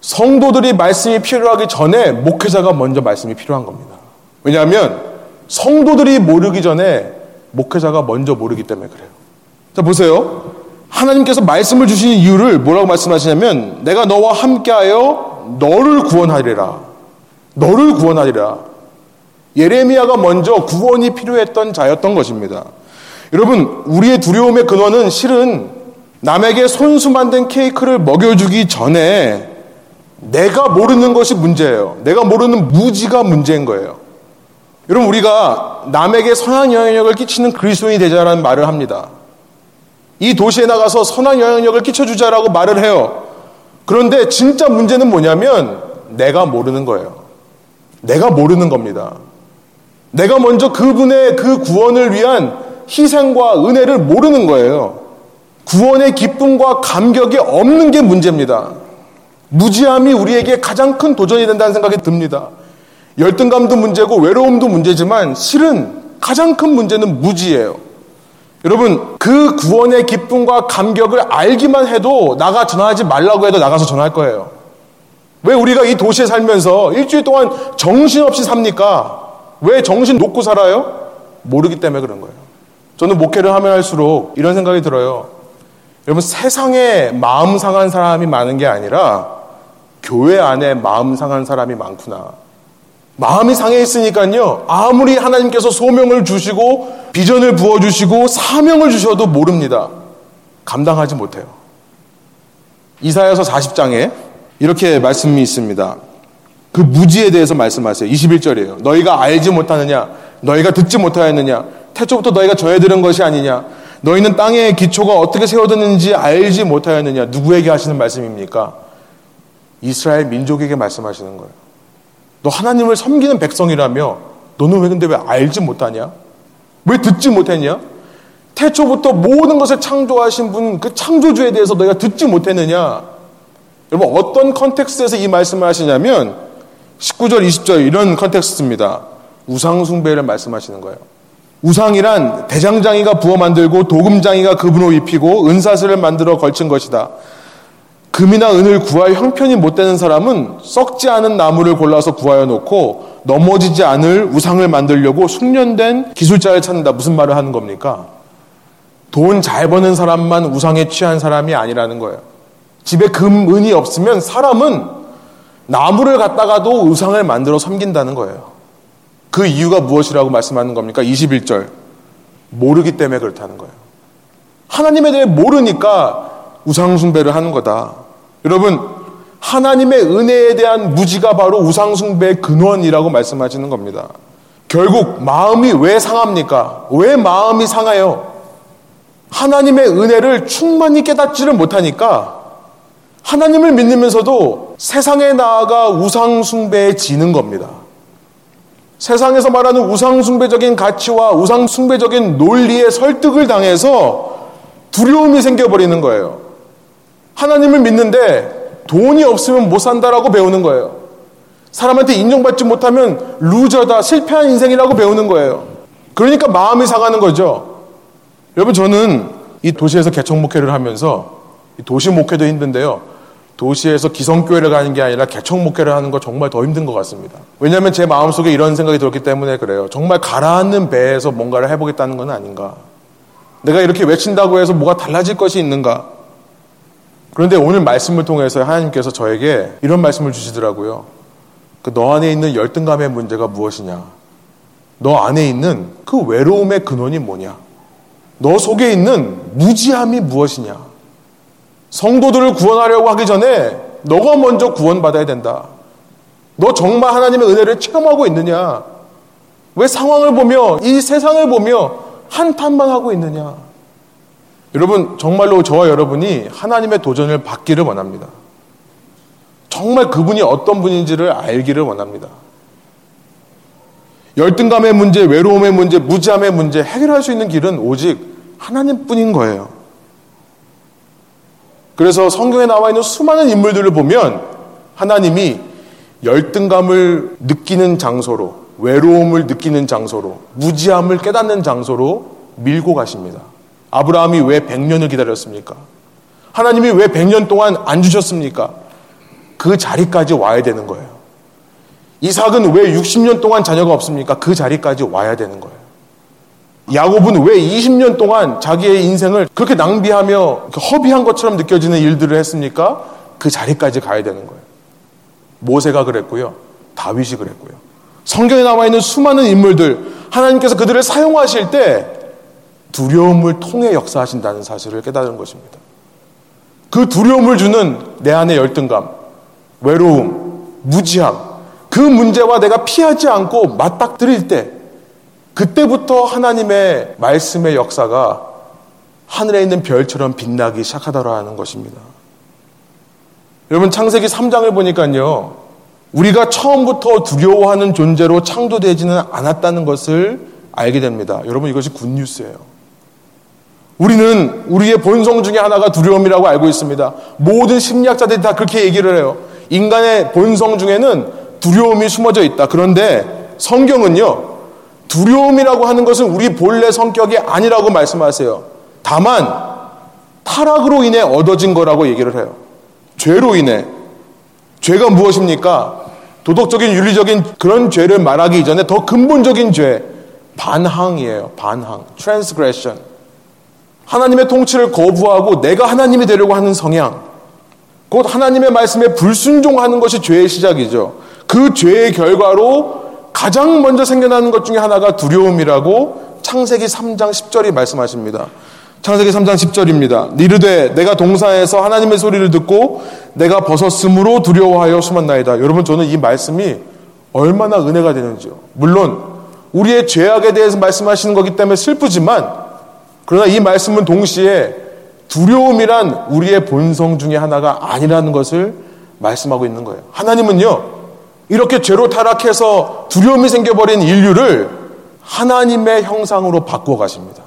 성도들이 말씀이 필요하기 전에 목회자가 먼저 말씀이 필요한 겁니다. 왜냐하면 성도들이 모르기 전에 목회자가 먼저 모르기 때문에 그래요. 자, 보세요. 하나님께서 말씀을 주시는 이유를 뭐라고 말씀하시냐면 내가 너와 함께하여 너를 구원하리라. 너를 구원하리라. 예레미야가 먼저 구원이 필요했던 자였던 것입니다. 여러분, 우리의 두려움의 근원은 실은 남에게 손수 만든 케이크를 먹여주기 전에 내가 모르는 것이 문제예요. 내가 모르는 무지가 문제인 거예요. 여러분, 우리가 남에게 선한 영향력을 끼치는 그리스도인이 되자라는 말을 합니다. 이 도시에 나가서 선한 영향력을 끼쳐주자라고 말을 해요. 그런데 진짜 문제는 뭐냐면 내가 모르는 거예요. 내가 모르는 겁니다. 내가 먼저 그분의 그 구원을 위한 희생과 은혜를 모르는 거예요. 구원의 기쁨과 감격이 없는 게 문제입니다. 무지함이 우리에게 가장 큰 도전이 된다는 생각이 듭니다. 열등감도 문제고 외로움도 문제지만 실은 가장 큰 문제는 무지예요. 여러분, 그 구원의 기쁨과 감격을 알기만 해도 나가 전화하지 말라고 해도 나가서 전화할 거예요. 왜 우리가 이 도시에 살면서 일주일 동안 정신없이 삽니까? 왜 정신 놓고 살아요? 모르기 때문에 그런 거예요. 저는 목회를 하면 할수록 이런 생각이 들어요. 여러분, 세상에 마음 상한 사람이 많은 게 아니라 교회 안에 마음 상한 사람이 많구나. 마음이 상해 있으니까요. 아무리 하나님께서 소명을 주시고 비전을 부어 주시고 사명을 주셔도 모릅니다. 감당하지 못해요. 이사야서 40장에 이렇게 말씀이 있습니다. 그 무지에 대해서 말씀하세요. 21절이에요. 너희가 알지 못하느냐? 너희가 듣지 못하였느냐? 태초부터 너희가 전해 들은 것이 아니냐? 너희는 땅의 기초가 어떻게 세워졌는지 알지 못하였느냐? 누구에게 하시는 말씀입니까? 이스라엘 민족에게 말씀하시는 거예요. 너 하나님을 섬기는 백성이라며 너는 왜 근데 왜 알지 못하냐? 왜 듣지 못했냐? 태초부터 모든 것을 창조하신 분 그 창조주에 대해서 너희가 듣지 못했느냐? 여러분 어떤 context에서 이 말씀을 하시냐면 19절 20절 이런 context입니다. 우상 숭배를 말씀하시는 거예요. 우상이란 대장장이가 부어 만들고 도금장이가 금으로 입히고 은사슬을 만들어 걸친 것이다. 금이나 은을 구할 형편이 못 되는 사람은 썩지 않은 나무를 골라서 구하여 놓고 넘어지지 않을 우상을 만들려고 숙련된 기술자를 찾는다. 무슨 말을 하는 겁니까? 돈 잘 버는 사람만 우상에 취한 사람이 아니라는 거예요. 집에 금, 은이 없으면 사람은 나무를 갖다가도 우상을 만들어 섬긴다는 거예요. 그 이유가 무엇이라고 말씀하는 겁니까? 21절. 모르기 때문에 그렇다는 거예요. 하나님에 대해 모르니까 우상숭배를 하는 거다. 여러분, 하나님의 은혜에 대한 무지가 바로 우상숭배의 근원이라고 말씀하시는 겁니다. 결국 마음이 왜 상합니까? 왜 마음이 상해요? 하나님의 은혜를 충만히 깨닫지를 못하니까 하나님을 믿으면서도 세상에 나아가 우상숭배에 지는 겁니다. 세상에서 말하는 우상숭배적인 가치와 우상숭배적인 논리에 설득을 당해서 두려움이 생겨버리는 거예요. 하나님을 믿는데 돈이 없으면 못 산다라고 배우는 거예요. 사람한테 인정받지 못하면 루저다, 실패한 인생이라고 배우는 거예요. 그러니까 마음이 상하는 거죠. 여러분, 저는 이 도시에서 개척 목회를 하면서 도시 목회도 힘든데요. 도시에서 기성교회를 가는 게 아니라 개척 목회를 하는 거 정말 더 힘든 것 같습니다. 왜냐하면 제 마음속에 이런 생각이 들었기 때문에 그래요. 정말 가라앉는 배에서 뭔가를 해보겠다는 건 아닌가. 내가 이렇게 외친다고 해서 뭐가 달라질 것이 있는가. 그런데 오늘 말씀을 통해서 하나님께서 저에게 이런 말씀을 주시더라고요. 그너 안에 있는 열등감의 문제가 무엇이냐? 너 안에 있는 그 외로움의 근원이 뭐냐? 너 속에 있는 무지함이 무엇이냐? 성도들을 구원하려고 하기 전에 너가 먼저 구원받아야 된다. 너 정말 하나님의 은혜를 체험하고 있느냐? 왜 상황을 보며 이 세상을 보며 한탄만 하고 있느냐? 여러분 정말로 저와 여러분이 하나님의 도전을 받기를 원합니다. 정말 그분이 어떤 분인지를 알기를 원합니다. 열등감의 문제, 외로움의 문제, 무지함의 문제 해결할 수 있는 길은 오직 하나님뿐인 거예요. 그래서 성경에 나와 있는 수많은 인물들을 보면 하나님이 열등감을 느끼는 장소로, 외로움을 느끼는 장소로, 무지함을 깨닫는 장소로 밀고 가십니다. 아브라함이 왜 100년을 기다렸습니까? 하나님이 왜 100년 동안 안 주셨습니까? 그 자리까지 와야 되는 거예요. 이삭은 왜 60년 동안 자녀가 없습니까? 그 자리까지 와야 되는 거예요. 야곱은 왜 20년 동안 자기의 인생을 그렇게 낭비하며 허비한 것처럼 느껴지는 일들을 했습니까? 그 자리까지 가야 되는 거예요. 모세가 그랬고요. 다윗이 그랬고요. 성경에 나와 있는 수많은 인물들, 하나님께서 그들을 사용하실 때 두려움을 통해 역사하신다는 사실을 깨달은 것입니다. 그 두려움을 주는 내 안의 열등감, 외로움, 무지함, 그 문제와 내가 피하지 않고 맞닥뜨릴 때 그때부터 하나님의 말씀의 역사가 하늘에 있는 별처럼 빛나기 시작하더라는 것입니다. 여러분 창세기 3장을 보니까요. 우리가 처음부터 두려워하는 존재로 창조되지는 않았다는 것을 알게 됩니다. 여러분 이것이 굿뉴스예요. 우리는 우리의 본성 중에 하나가 두려움이라고 알고 있습니다. 모든 심리학자들이 다 그렇게 얘기를 해요. 인간의 본성 중에는 두려움이 숨어져 있다. 그런데 성경은요. 두려움이라고 하는 것은 우리 본래 성격이 아니라고 말씀하세요. 다만 타락으로 인해 얻어진 거라고 얘기를 해요. 죄로 인해. 죄가 무엇입니까? 도덕적인 윤리적인 그런 죄를 말하기 이전에 더 근본적인 죄 반항이에요. 반항. transgression. 하나님의 통치를 거부하고 내가 하나님이 되려고 하는 성향. 곧 하나님의 말씀에 불순종하는 것이 죄의 시작이죠. 그 죄의 결과로 가장 먼저 생겨나는 것 중에 하나가 두려움이라고 창세기 3장 10절이 말씀하십니다. 창세기 3장 10절입니다. 니르되 내가 동사에서 하나님의 소리를 듣고 내가 벗었으므로 두려워하여 숨었나이다. 여러분 저는 이 말씀이 얼마나 은혜가 되는지요. 물론 우리의 죄악에 대해서 말씀하시는 거기 때문에 슬프지만 그러나 이 말씀은 동시에 두려움이란 우리의 본성 중에 하나가 아니라는 것을 말씀하고 있는 거예요. 하나님은요, 이렇게 죄로 타락해서 두려움이 생겨버린 인류를 하나님의 형상으로 바꾸어 가십니다.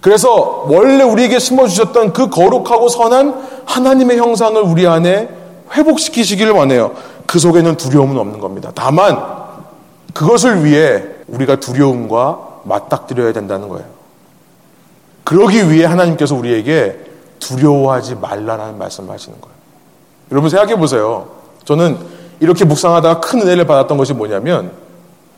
그래서 원래 우리에게 심어주셨던 그 거룩하고 선한 하나님의 형상을 우리 안에 회복시키시기를 원해요. 그 속에는 두려움은 없는 겁니다. 다만 그것을 위해 우리가 두려움과 맞닥뜨려야 된다는 거예요. 그러기 위해 하나님께서 우리에게 두려워하지 말라라는 말씀을 하시는 거예요. 여러분 생각해 보세요. 저는 이렇게 묵상하다가 큰 은혜를 받았던 것이 뭐냐면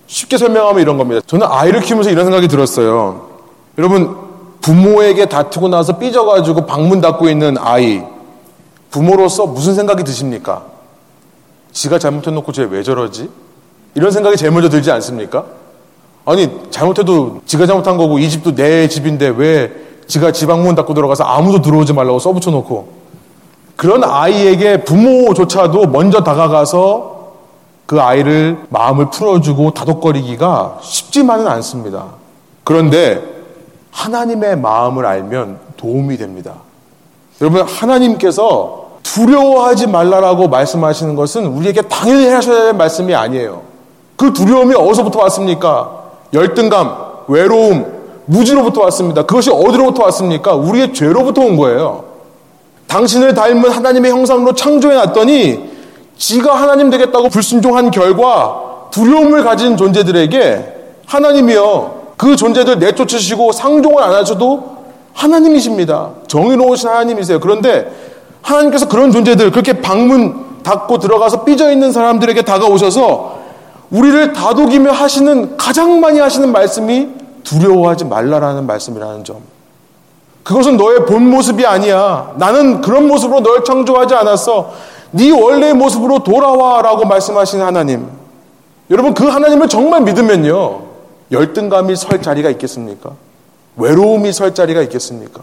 쉽게 설명하면 이런 겁니다. 저는 아이를 키우면서 이런 생각이 들었어요. 여러분 부모에게 다투고 나서 삐져가지고 방문 닫고 있는 아이 부모로서 무슨 생각이 드십니까? 지가 잘못해놓고 쟤 왜 저러지? 이런 생각이 제일 먼저 들지 않습니까? 아니 잘못해도 지가 잘못한 거고 이 집도 내 집인데 왜 지가 지방문 닫고 들어가서 아무도 들어오지 말라고 써붙여 놓고 그런 아이에게 부모조차도 먼저 다가가서 그 아이를 마음을 풀어주고 다독거리기가 쉽지만은 않습니다. 그런데 하나님의 마음을 알면 도움이 됩니다. 여러분 하나님께서 두려워하지 말라라고 말씀하시는 것은 우리에게 당연히 하셔야 될 말씀이 아니에요. 그 두려움이 어디서부터 왔습니까? 열등감, 외로움, 무지로부터 왔습니다. 그것이 어디로부터 왔습니까? 우리의 죄로부터 온 거예요. 당신을 닮은 하나님의 형상으로 창조해 놨더니 지가 하나님 되겠다고 불순종한 결과 두려움을 가진 존재들에게 하나님이요. 그 존재들 내쫓으시고 상종을 안 하셔도 하나님이십니다. 정의로우신 하나님이세요. 그런데 하나님께서 그런 존재들, 그렇게 방문 닫고 들어가서 삐져 있는 사람들에게 다가오셔서 우리를 다독이며 하시는 가장 많이 하시는 말씀이 두려워하지 말라라는 말씀이라는 점. 그것은 너의 본 모습이 아니야. 나는 그런 모습으로 널 창조하지 않았어. 네 원래의 모습으로 돌아와라고 말씀하시는 하나님. 여러분 그 하나님을 정말 믿으면요. 열등감이 설 자리가 있겠습니까? 외로움이 설 자리가 있겠습니까?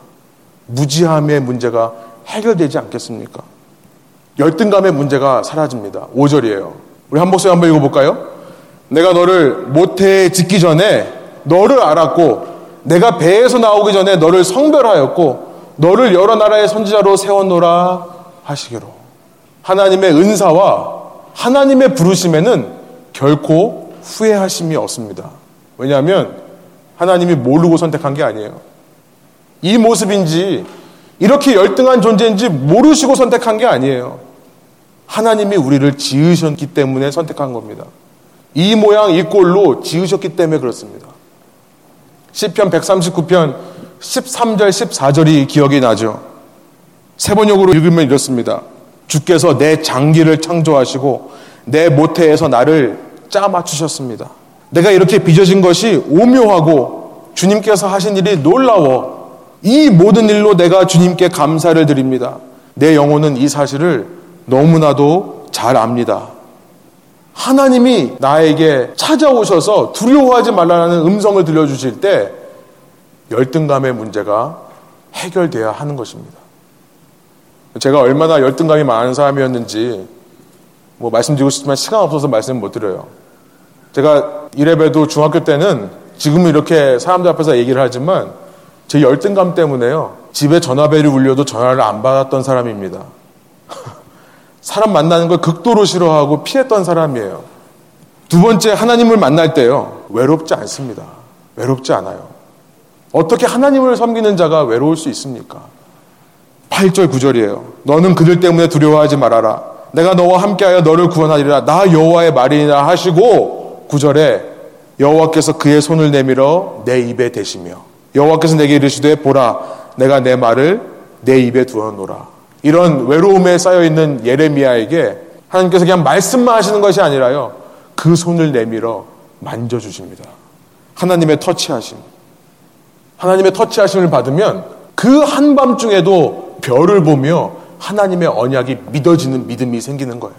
무지함의 문제가 해결되지 않겠습니까? 열등감의 문제가 사라집니다. 5절이에요. 우리 한 목소리 한번 읽어볼까요? 내가 너를 모태에 짓기 전에 너를 알았고 내가 배에서 나오기 전에 너를 성별하였고 너를 여러 나라의 선지자로 세웠노라 하시기로 하나님의 은사와 하나님의 부르심에는 결코 후회하심이 없습니다. 왜냐하면 하나님이 모르고 선택한 게 아니에요. 이 모습인지 이렇게 열등한 존재인지 모르시고 선택한 게 아니에요. 하나님이 우리를 지으셨기 때문에 선택한 겁니다. 이 모양 이 꼴로 지으셨기 때문에 그렇습니다. 시편 139편 13절 14절이 기억이 나죠. 세번역으로 읽으면 이렇습니다. 주께서 내 장기를 창조하시고 내 모태에서 나를 짜 맞추셨습니다. 내가 이렇게 빚어진 것이 오묘하고 주님께서 하신 일이 놀라워 이 모든 일로 내가 주님께 감사를 드립니다. 내 영혼은 이 사실을 너무나도 잘 압니다. 하나님이 나에게 찾아오셔서 두려워하지 말라는 음성을 들려주실 때 열등감의 문제가 해결돼야 하는 것입니다. 제가 얼마나 열등감이 많은 사람이었는지 뭐 말씀드리고 싶지만 시간 없어서 말씀 못 드려요. 제가 이래봬도 중학교 때는 지금은 이렇게 사람들 앞에서 얘기를 하지만 제 열등감 때문에요. 집에 전화벨이 울려도 전화를 안 받았던 사람입니다. *laughs* 사람 만나는 걸 극도로 싫어하고 피했던 사람이에요. 두 번째 하나님을 만날 때요. 외롭지 않습니다. 외롭지 않아요. 어떻게 하나님을 섬기는 자가 외로울 수 있습니까? 8절 9절이에요. 너는 그들 때문에 두려워하지 말아라. 내가 너와 함께하여 너를 구원하리라. 나 여호와의 말이니라 하시고 9절에 여호와께서 그의 손을 내밀어 내 입에 대시며 여호와께서 내게 이르시되 보라 내가 내 말을 내 입에 두어 놓으라. 이런 외로움에 쌓여 있는 예레미야에게 하나님께서 그냥 말씀만 하시는 것이 아니라요. 그 손을 내밀어 만져 주십니다. 하나님의 터치하심. 하나님의 터치하심을 받으면 그 한밤중에도 별을 보며 하나님의 언약이 믿어지는 믿음이 생기는 거예요.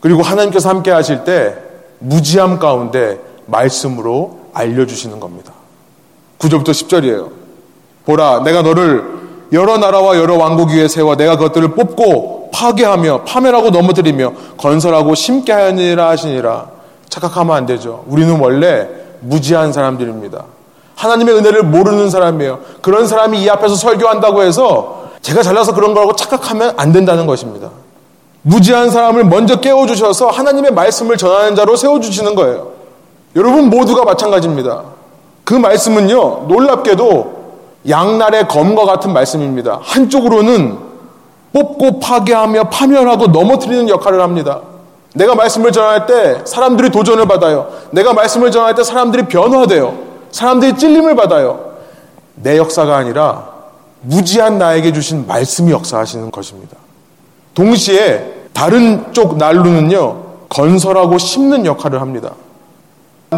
그리고 하나님께서 함께 하실 때 무지함 가운데 말씀으로 알려주시는 겁니다. 9절부터 10절이에요. 보라, 내가 너를 여러 나라와 여러 왕국 위에 세워 내가 그것들을 뽑고 파괴하며 파멸하고 넘어뜨리며 건설하고 심게 하느니라 하시니라. 착각하면 안 되죠. 우리는 원래 무지한 사람들입니다. 하나님의 은혜를 모르는 사람이에요. 그런 사람이 이 앞에서 설교한다고 해서 제가 잘나서 그런 거라고 착각하면 안 된다는 것입니다. 무지한 사람을 먼저 깨워주셔서 하나님의 말씀을 전하는 자로 세워주시는 거예요. 여러분 모두가 마찬가지입니다. 그 말씀은요, 놀랍게도 양날의 검과 같은 말씀입니다. 한쪽으로는 뽑고 파괴하며 파멸하고 넘어뜨리는 역할을 합니다. 내가 말씀을 전할 때 사람들이 도전을 받아요. 내가 말씀을 전할 때 사람들이 변화돼요. 사람들이 찔림을 받아요. 내 역사가 아니라 무지한 나에게 주신 말씀이 역사하시는 것입니다. 동시에 다른 쪽 난로는요, 건설하고 심는 역할을 합니다.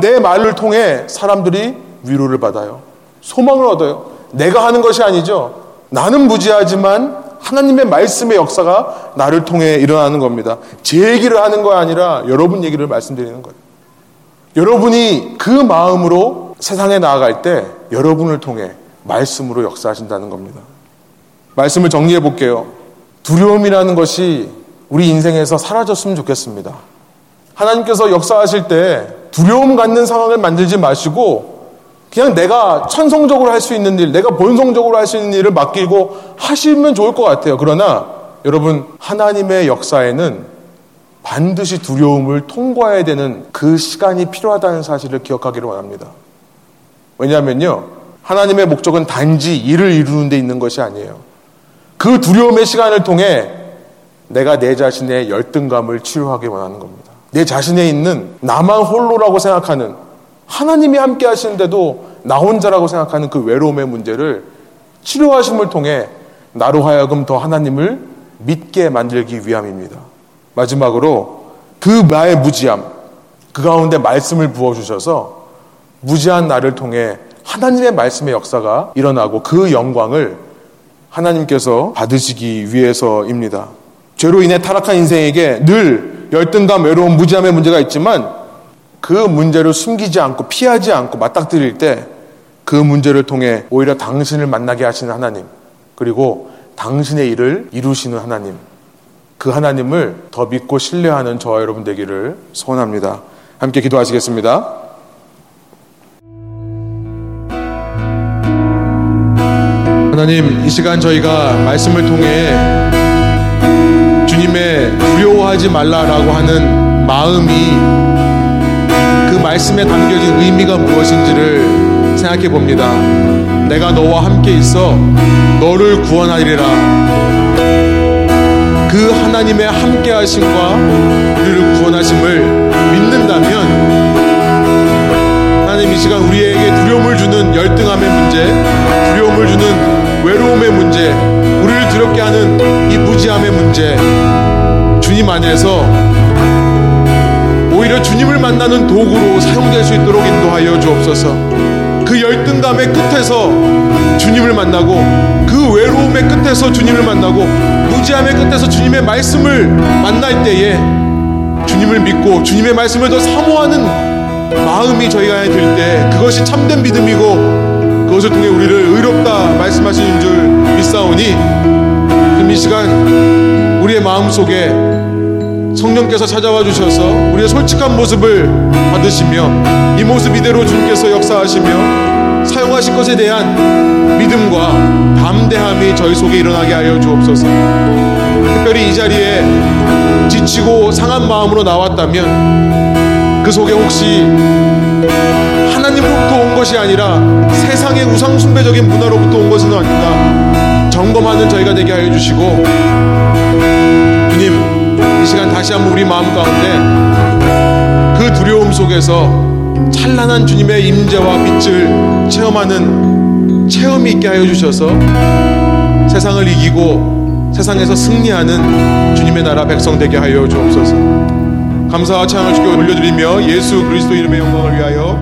내 말을 통해 사람들이 위로를 받아요. 소망을 얻어요. 내가 하는 것이 아니죠. 나는 무지하지만 하나님의 말씀의 역사가 나를 통해 일어나는 겁니다. 제 얘기를 하는 거 아니라 여러분 얘기를 말씀드리는 거예요. 여러분이 그 마음으로 세상에 나아갈 때 여러분을 통해 말씀으로 역사하신다는 겁니다. 말씀을 정리해 볼게요. 두려움이라는 것이 우리 인생에서 사라졌으면 좋겠습니다. 하나님께서 역사하실 때 두려움 갖는 상황을 만들지 마시고 그냥 내가 천성적으로 할 수 있는 일, 내가 본성적으로 할 수 있는 일을 맡기고 하시면 좋을 것 같아요. 그러나 여러분 하나님의 역사에는 반드시 두려움을 통과해야 되는 그 시간이 필요하다는 사실을 기억하기를 원합니다. 왜냐하면요. 하나님의 목적은 단지 일을 이루는 데 있는 것이 아니에요. 그 두려움의 시간을 통해 내가 내 자신의 열등감을 치료하기 원하는 겁니다. 내 자신에 있는 나만 홀로라고 생각하는 하나님이 함께 하시는데도 나 혼자라고 생각하는 그 외로움의 문제를 치료하심을 통해 나로 하여금 더 하나님을 믿게 만들기 위함입니다. 마지막으로 그 나의 무지함, 그 가운데 말씀을 부어주셔서 무지한 나를 통해 하나님의 말씀의 역사가 일어나고 그 영광을 하나님께서 받으시기 위해서입니다. 죄로 인해 타락한 인생에게 늘 열등감, 외로움, 무지함의 문제가 있지만 그 문제를 숨기지 않고 피하지 않고 맞닥뜨릴 때 그 문제를 통해 오히려 당신을 만나게 하시는 하나님, 그리고 당신의 일을 이루시는 하나님, 그 하나님을 더 믿고 신뢰하는 저와 여러분 되기를 소원합니다. 함께 기도하시겠습니다. 하나님, 이 시간 저희가 말씀을 통해 주님의 두려워하지 말라라고 하는 마음이 그 말씀에 담겨진 의미가 무엇인지를 생각해 봅니다. 내가 너와 함께 있어 너를 구원하리라. 그 하나님의 함께 하심과 우리를 구원하심을 믿는다면 하나님 이 시간 우리에게 두려움을 주는 열등함의 문제, 두려움을 주는 외로움의 문제, 우리를 두렵게 하는 이 무지함의 문제 주님 안에서 오히려 주님을 만나는 도구로 사용될 수 있도록 인도하여 주옵소서. 그 열등감의 끝에서 주님을 만나고 그 외로움의 끝에서 주님을 만나고 무지함의 끝에서 주님의 말씀을 만날 때에 주님을 믿고 주님의 말씀을 더 사모하는 마음이 저희가 안에 들 때 그것이 참된 믿음이고 그것을 통해 우리를 의롭다 말씀하시는 줄 믿사오니 이 시간 우리의 마음 속에 성령께서 찾아와 주셔서 우리의 솔직한 모습을 받으시며 이 모습 이대로 주님께서 역사하시며 사용하실 것에 대한 믿음과 담대함이 저희 속에 일어나게 하여 주옵소서. 특별히 이 자리에 지치고 상한 마음으로 나왔다면 그 속에 혹시 하나님으로부터 온 것이 아니라 세상의 우상숭배적인 문화로부터 온 것은 아닌가 점검하는 저희가 되게 하여 주시고 이 시간 다시 한번 우리 마음 가운데 그 두려움 속에서 찬란한 주님의 임재와 빛을 체험하는 체험이 있게 하여 주셔서 세상을 이기고 세상에서 승리하는 주님의 나라 백성 되게 하여 주옵소서. 감사와 찬양을 주께 올려드리며 예수 그리스도 이름의 영광을 위하여